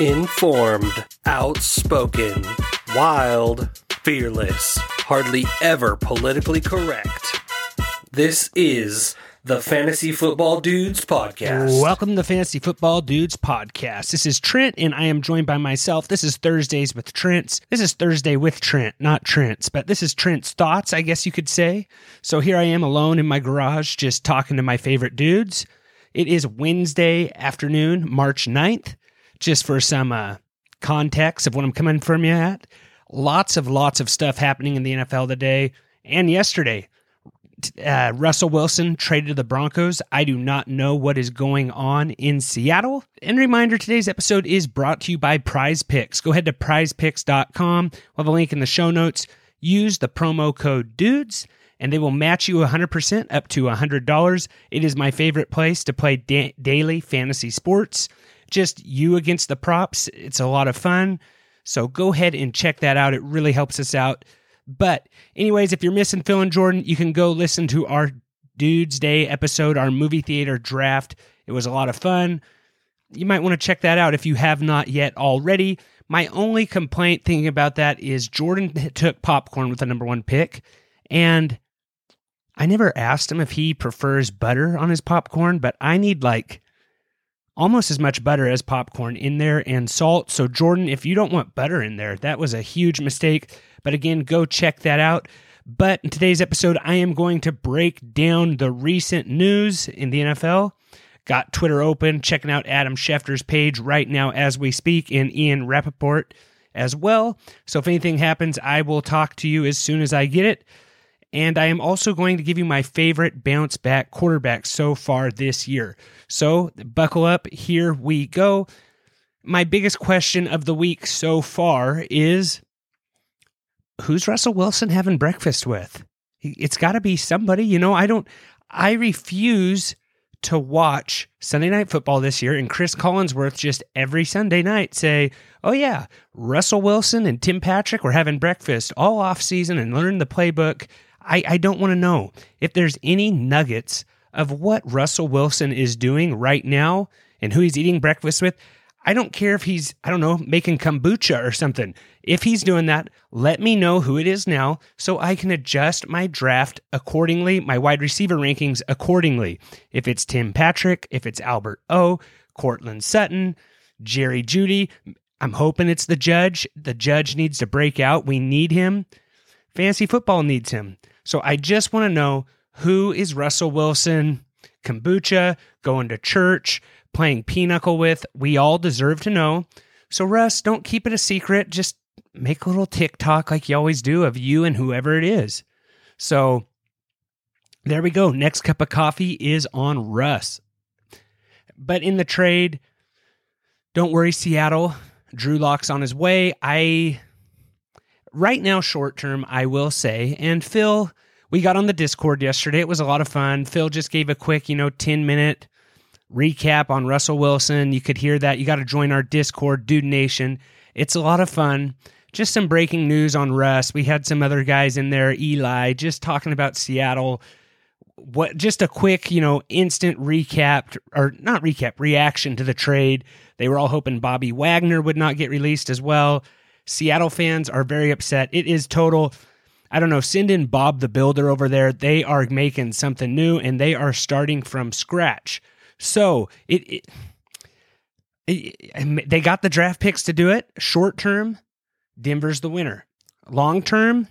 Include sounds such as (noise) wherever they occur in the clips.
Informed, outspoken, wild, fearless, hardly ever politically correct. This is the Fantasy Football Dudes Podcast. Welcome to the Fantasy Football Dudes podcast. This is Trent, and I am joined by myself. This is Thursdays with Trent. This is Thursday with Trent, not Trent's, but this is Trent's thoughts, I guess you could say. So here I am alone in my garage, just talking to my favorite dudes. It is Wednesday afternoon, March 9th. Just for some uh, context of what I'm coming from you at, lots of lots of stuff happening in the NFL today and yesterday uh, Russell Wilson traded to the Broncos. I do not know what is going on in Seattle. And reminder today's episode is brought to you by Prize Picks. Go ahead to prizepicks.com. We'll have a link in the show notes. Use the promo code DUDES and they will match you 100% up to $100. It is my favorite place to play da- daily fantasy sports. Just you against the props. It's a lot of fun. So go ahead and check that out. It really helps us out. But, anyways, if you're missing Phil and Jordan, you can go listen to our Dudes Day episode, our movie theater draft. It was a lot of fun. You might want to check that out if you have not yet already. My only complaint thinking about that is Jordan (laughs) took popcorn with the number one pick, and I never asked him if he prefers butter on his popcorn, but I need like almost as much butter as popcorn in there and salt. So, Jordan, if you don't want butter in there, that was a huge mistake. But again, go check that out. But in today's episode, I am going to break down the recent news in the NFL. Got Twitter open, checking out Adam Schefter's page right now as we speak, and Ian Rapoport as well. So if anything happens, I will talk to you as soon as I get it. And I am also going to give you my favorite bounce back quarterback so far this year. So buckle up, here we go. My biggest question of the week so far is who's Russell Wilson having breakfast with? It's got to be somebody. You know, I don't, I refuse to watch Sunday Night Football this year and Chris Collinsworth just every Sunday night say, oh, yeah, Russell Wilson and Tim Patrick were having breakfast all off season and learning the playbook. I, I don't want to know if there's any nuggets of what Russell Wilson is doing right now and who he's eating breakfast with. I don't care if he's, I don't know, making kombucha or something. If he's doing that, let me know who it is now so I can adjust my draft accordingly, my wide receiver rankings accordingly. If it's Tim Patrick, if it's Albert O, Courtland Sutton, Jerry Jeudy, I'm hoping it's the judge. The judge needs to break out. We need him. Fantasy football needs him. So I just want to know who is Russell Wilson, kombucha, going to church, playing pinochle with. We all deserve to know. So, Russ, don't keep it a secret. Just make a little TikTok like you always do of you and whoever it is. So, there we go. Next cup of coffee is on Russ. But in the trade, don't worry, Seattle. Drew Lock's on his way. I, right now, short term, I will say, and Phil, we got on the Discord yesterday. It was a lot of fun. Phil just gave a quick, you know, 10 minute recap on Russell Wilson. You could hear that. You got to join our Discord, Dude Nation. It's a lot of fun. Just some breaking news on Russ. We had some other guys in there, Eli, just talking about Seattle. What just a quick, you know, instant recap or not recap, reaction to the trade. They were all hoping Bobby Wagner would not get released as well. Seattle fans are very upset. It is total I don't know, send in Bob the Builder over there. They are making something new and they are starting from scratch. So it, it, it, they got the draft picks to do it. Short term, Denver's the winner. Long term,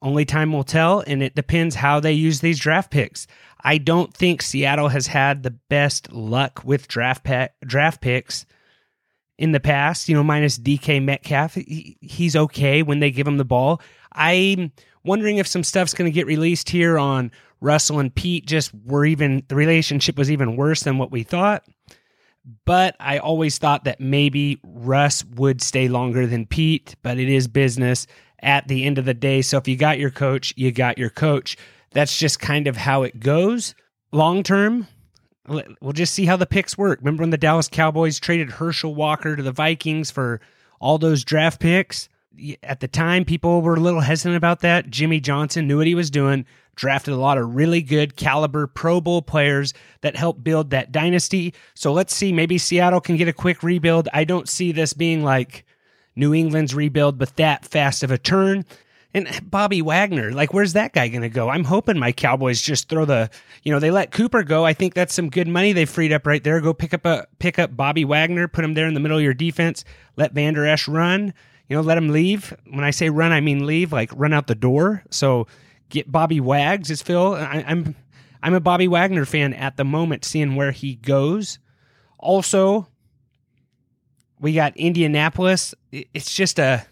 only time will tell, and it depends how they use these draft picks. I don't think Seattle has had the best luck with draft draft picks in the past. You know, minus DK Metcalf, he, he's okay when they give him the ball. I'm wondering if some stuff's going to get released here on Russell and Pete just were even, the relationship was even worse than what we thought. But I always thought that maybe Russ would stay longer than Pete, but it is business at the end of the day. So if you got your coach, you got your coach. That's just kind of how it goes. Long term, we'll just see how the picks work. Remember when the Dallas Cowboys traded Herschel Walker to the Vikings for all those draft picks? at the time, people were a little hesitant about that. Jimmy Johnson knew what he was doing. drafted a lot of really good caliber Pro Bowl players that helped build that dynasty. So let's see, maybe Seattle can get a quick rebuild. I don't see this being like New England's rebuild, but that fast of a turn. And Bobby Wagner, like, where's that guy going to go? I'm hoping my Cowboys just throw the, you know, they let Cooper go. I think that's some good money they freed up right there. Go pick up a pick up Bobby Wagner, put him there in the middle of your defense. Let Vander Esch run. You know, let him leave. When I say run, I mean leave, like run out the door. So get Bobby Wags, is Phil. I, I'm I'm a Bobby Wagner fan at the moment, seeing where he goes. Also, we got Indianapolis. It's just a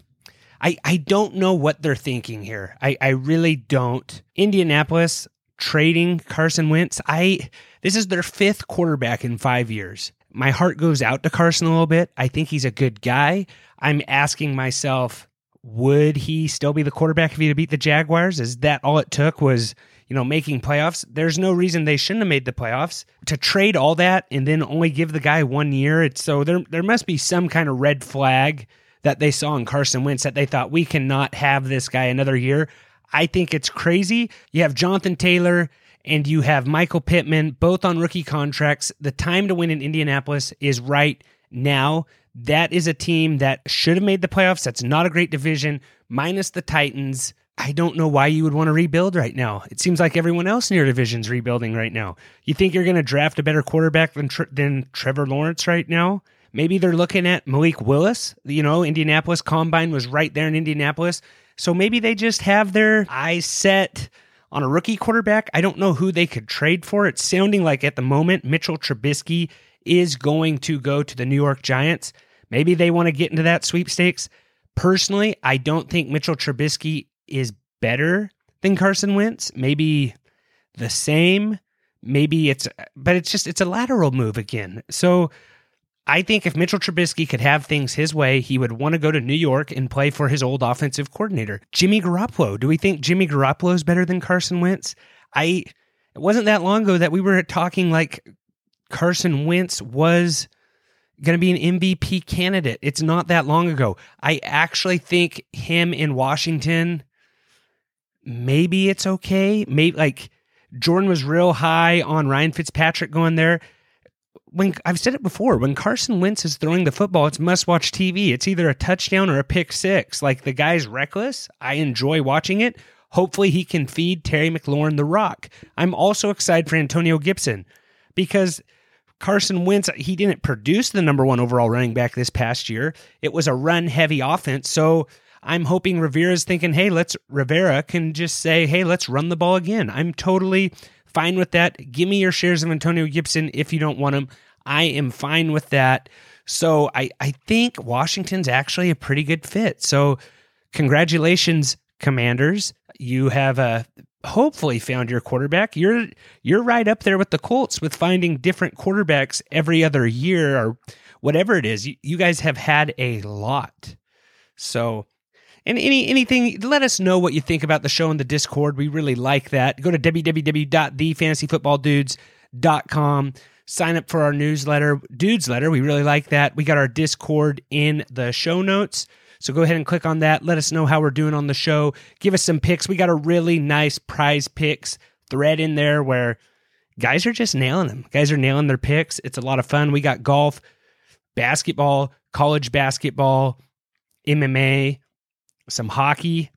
I, I don't know what they're thinking here. I, I really don't. Indianapolis trading Carson Wentz. I this is their fifth quarterback in five years. My heart goes out to Carson a little bit. I think he's a good guy. I'm asking myself, would he still be the quarterback if he had beat the Jaguars? Is that all it took was, you know, making playoffs? There's no reason they shouldn't have made the playoffs. To trade all that and then only give the guy one year, it's so there there must be some kind of red flag that they saw in Carson Wentz that they thought we cannot have this guy another year. I think it's crazy. You have Jonathan Taylor and you have Michael Pittman, both on rookie contracts. The time to win in Indianapolis is right now. That is a team that should have made the playoffs. That's not a great division, minus the Titans. I don't know why you would want to rebuild right now. It seems like everyone else in your division's rebuilding right now. You think you're going to draft a better quarterback than, than Trevor Lawrence right now? Maybe they're looking at Malik Willis. You know, Indianapolis Combine was right there in Indianapolis. So maybe they just have their eyes set on a rookie quarterback. I don't know who they could trade for. It's sounding like at the moment Mitchell Trubisky is going to go to the New York Giants. Maybe they want to get into that sweepstakes. Personally, I don't think Mitchell Trubisky is better than Carson Wentz. Maybe the same. Maybe it's, but it's just, it's a lateral move again. So I think if Mitchell Trubisky could have things his way, he would want to go to New York and play for his old offensive coordinator, Jimmy Garoppolo. Do we think Jimmy Garoppolo is better than Carson Wentz? I it wasn't that long ago that we were talking like Carson Wentz was going to be an MVP candidate. It's not that long ago. I actually think him in Washington maybe it's okay. Maybe like Jordan was real high on Ryan Fitzpatrick going there when I've said it before, when Carson Wentz is throwing the football, it's must watch TV. It's either a touchdown or a pick six. Like the guy's reckless. I enjoy watching it. Hopefully, he can feed Terry McLaurin the rock. I'm also excited for Antonio Gibson because Carson Wentz, he didn't produce the number one overall running back this past year. It was a run heavy offense. So I'm hoping Rivera's thinking, hey, let's, Rivera can just say, hey, let's run the ball again. I'm totally Fine with that. Give me your shares of Antonio Gibson if you don't want him. I am fine with that. So I, I think Washington's actually a pretty good fit. So congratulations, Commanders. You have uh, hopefully found your quarterback. You're you're right up there with the Colts with finding different quarterbacks every other year or whatever it is. You, you guys have had a lot. So and any anything, let us know what you think about the show in the Discord. We really like that. Go to www.thefantasyfootballdudes.com. Sign up for our newsletter, Dudes Letter. We really like that. We got our Discord in the show notes. So go ahead and click on that. Let us know how we're doing on the show. Give us some picks. We got a really nice prize picks thread in there where guys are just nailing them. Guys are nailing their picks. It's a lot of fun. We got golf, basketball, college basketball, MMA, some hockey.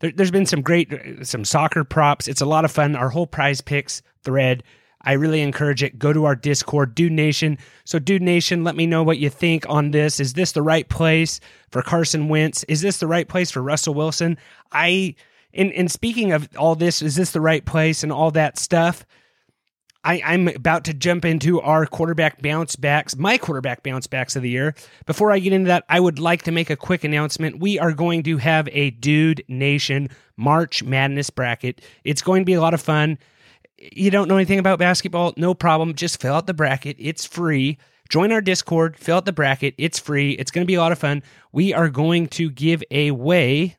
There, has been some great, some soccer props. It's a lot of fun. Our whole prize picks thread. I really encourage it. Go to our Discord, Dude Nation. So, Dude Nation, let me know what you think on this. Is this the right place for Carson Wentz? Is this the right place for Russell Wilson? I, in, in speaking of all this, is this the right place and all that stuff? I, I'm about to jump into our quarterback bounce backs, my quarterback bounce backs of the year. Before I get into that, I would like to make a quick announcement. We are going to have a Dude Nation March Madness bracket. It's going to be a lot of fun. You don't know anything about basketball? No problem. Just fill out the bracket. It's free. Join our Discord, fill out the bracket. It's free. It's going to be a lot of fun. We are going to give away,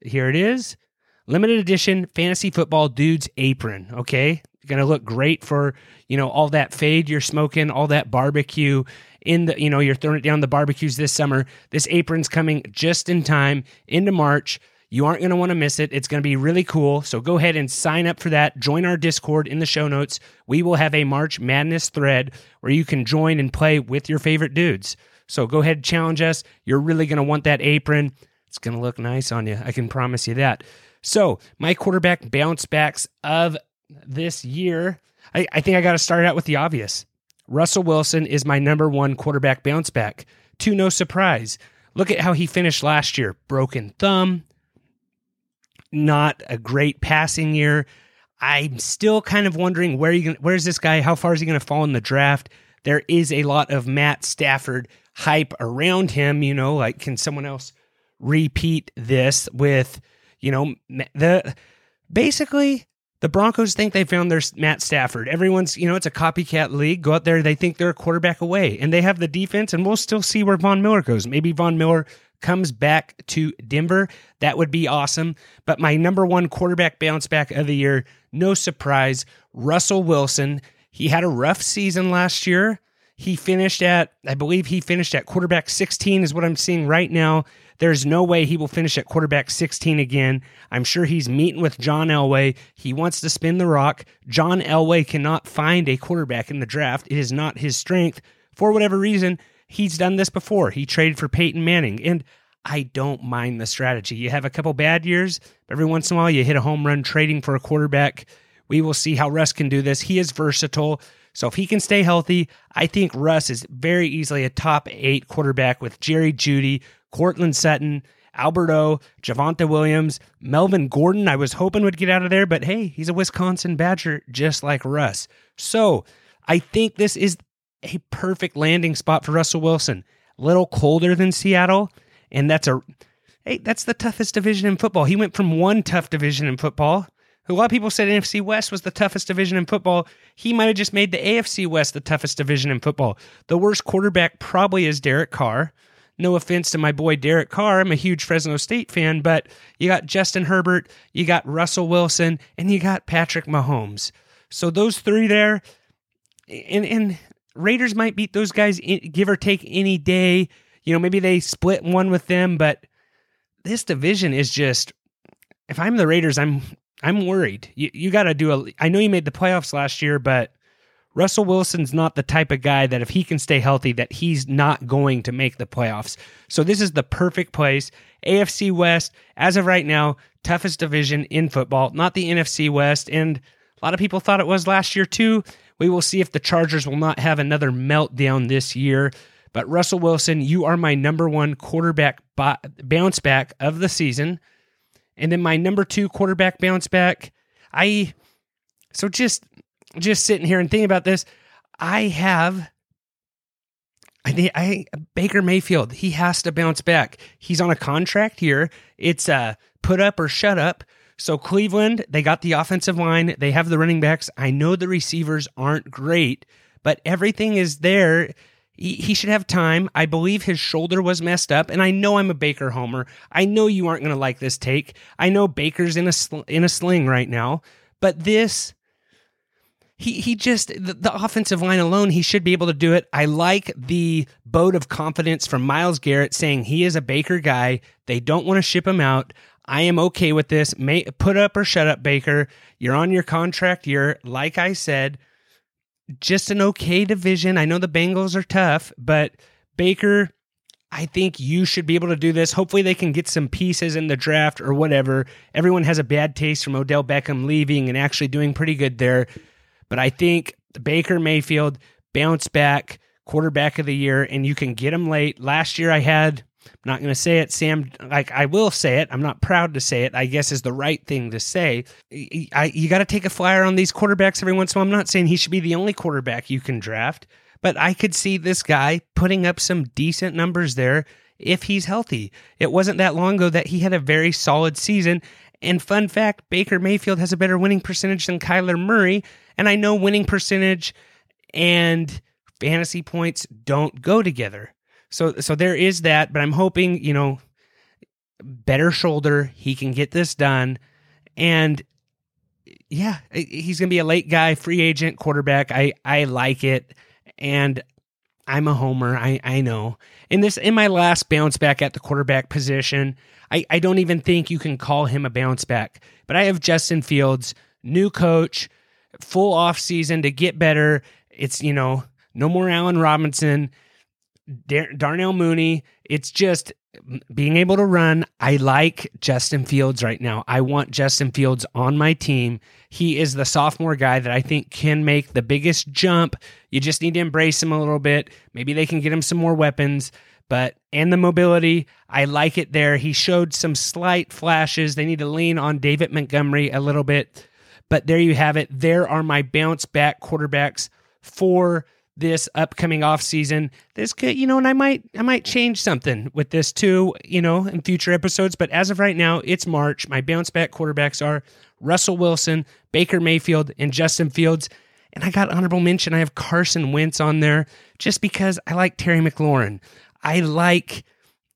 here it is, limited edition fantasy football dudes apron. Okay going to look great for you know all that fade you're smoking all that barbecue in the you know you're throwing it down the barbecues this summer this apron's coming just in time into march You aren't going to want to miss it. It's going to be really cool. So go ahead and sign up for that. Join our Discord in the show notes. We will have a March Madness thread where you can join and play with your favorite dudes. So go ahead challenge us. You're really going to want that apron. It's going to look nice on you. I can promise you that. So, my quarterback bounce backs of this year, I, I think I got to start out with the obvious. Russell Wilson is my number one quarterback bounce back. To no surprise. Look at how he finished last year broken thumb, not a great passing year. I'm still kind of wondering where you gonna, where's this guy? How far is he going to fall in the draft? There is a lot of Matt Stafford hype around him. You know, like can someone else repeat this with, you know, the basically the Broncos think they found their Matt Stafford. Everyone's, you know, it's a copycat league. Go out there, they think they're a quarterback away, and they have the defense, and we'll still see where Von Miller goes. Maybe Von Miller comes back to Denver. That would be awesome. But my number one quarterback bounce back of the year, no surprise, Russell Wilson. He had a rough season last year. He finished at, I believe he finished at quarterback 16, is what I'm seeing right now. There's no way he will finish at quarterback 16 again. I'm sure he's meeting with John Elway. He wants to spin the rock. John Elway cannot find a quarterback in the draft. It is not his strength. For whatever reason, he's done this before. He traded for Peyton Manning. And I don't mind the strategy. You have a couple bad years, every once in a while you hit a home run trading for a quarterback. We will see how Russ can do this. He is versatile. So if he can stay healthy, I think Russ is very easily a top eight quarterback with Jerry Jeudy, Courtland Sutton, Albert O, Javonte Williams, Melvin Gordon. I was hoping would get out of there, but hey, he's a Wisconsin Badger just like Russ. So I think this is a perfect landing spot for Russell Wilson. A little colder than Seattle, and that's a hey, that's the toughest division in football. He went from one tough division in football. A lot of people said NFC West was the toughest division in football. He might have just made the AFC West the toughest division in football. The worst quarterback probably is Derek Carr. No offense to my boy Derek Carr. I'm a huge Fresno State fan, but you got Justin Herbert, you got Russell Wilson, and you got Patrick Mahomes. So those three there, and, and Raiders might beat those guys, give or take, any day. You know, maybe they split one with them, but this division is just. If I'm the Raiders, I'm I'm worried. You you got to do a. I know you made the playoffs last year, but Russell Wilson's not the type of guy that if he can stay healthy that he's not going to make the playoffs. So this is the perfect place. AFC West as of right now, toughest division in football, not the NFC West and a lot of people thought it was last year too. We will see if the Chargers will not have another meltdown this year. But Russell Wilson, you are my number 1 quarterback bounce back of the season. And then my number 2 quarterback bounce back, I so just just sitting here and thinking about this, I have I think I Baker Mayfield, he has to bounce back. He's on a contract here. It's uh put up or shut up. So Cleveland, they got the offensive line, they have the running backs. I know the receivers aren't great, but everything is there. He, should have time. I believe his shoulder was messed up, and I know I'm a Baker homer. I know you aren't going to like this take. I know Baker's in a sl- in a sling right now, but this he he just the, the, offensive line alone he should be able to do it. I like the boat of confidence from Myles Garrett saying he is a Baker guy. They don't want to ship him out. I am okay with this. May, put up or shut up, Baker. You're on your contract year. Like I said, just an okay division. I know the Bengals are tough, but Baker, I think you should be able to do this. Hopefully, they can get some pieces in the draft or whatever. Everyone has a bad taste from Odell Beckham leaving and actually doing pretty good there. But I think Baker Mayfield bounce back quarterback of the year, and you can get him late. Last year, I had. I'm not going to say it, Sam. Like I will say it. I'm not proud to say it. I guess is the right thing to say. I, you got to take a flyer on these quarterbacks every once in a while. I'm not saying he should be the only quarterback you can draft, but I could see this guy putting up some decent numbers there if he's healthy. It wasn't that long ago that he had a very solid season. And fun fact Baker Mayfield has a better winning percentage than Kyler Murray. And I know winning percentage and fantasy points don't go together. So so there is that, but I'm hoping, you know, better shoulder, he can get this done. And yeah, he's going to be a late guy, free agent quarterback. I I like it. And I'm a homer. I, I know. In this, in my last bounce back at the quarterback position, I, I don't even think you can call him a bounce back. But I have Justin Fields, new coach, full off season to get better. It's you know no more Allen Robinson, Dar- Darnell Mooney. It's just being able to run. I like Justin Fields right now. I want Justin Fields on my team. He is the sophomore guy that I think can make the biggest jump. You just need to embrace him a little bit. Maybe they can get him some more weapons, but and the mobility, I like it there. He showed some slight flashes. They need to lean on David Montgomery a little bit. But there you have it. There are my bounce back quarterbacks for this upcoming off season. This could, you know, and I might I might change something with this too, you know, in future episodes. But as of right now, it's March. My bounce back quarterbacks are Russell Wilson, Baker Mayfield, and Justin Fields. And I got honorable mention. I have Carson Wentz on there just because I like Terry McLaurin. I like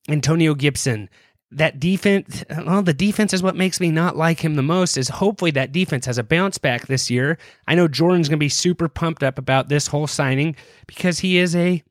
Antonio Gibson that defense well the defense is what makes me not like him the most is hopefully that defense has a bounce back this year. I know jordan's going to be super pumped up about this whole signing because he is a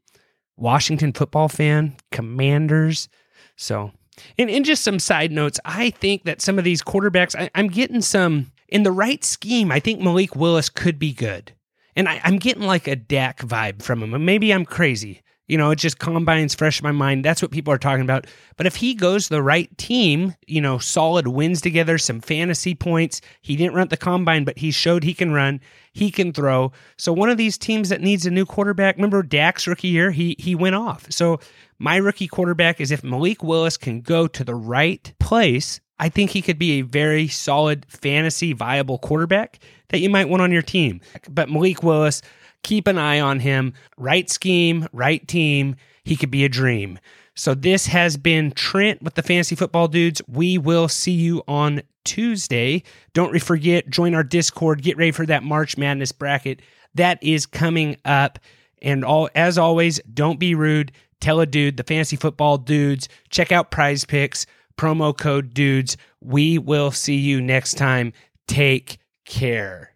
washington football fan commanders. So and, and just some side notes. I think that some of these quarterbacks I, i'm getting some in the right scheme i think malik willis could be good. And I, i'm getting like a dak vibe from him. Maybe i'm crazy you know, it just combines fresh in my mind. That's what people are talking about. But if he goes the right team, you know, solid wins together, some fantasy points. He didn't run the combine, but he showed he can run, he can throw. So one of these teams that needs a new quarterback. Remember Dak's rookie year, he he went off. So my rookie quarterback is if Malik Willis can go to the right place, I think he could be a very solid fantasy viable quarterback that you might want on your team. But Malik Willis keep an eye on him. Right scheme, right team. He could be a dream. So this has been Trent with the Fantasy Football Dudes. We will see you on Tuesday. Don't forget, join our Discord. Get ready for that March Madness bracket. That is coming up. And all as always, don't be rude. Tell a dude, the Fantasy Football Dudes. Check out Prize Picks, promo code Dudes. We will see you next time. Take care.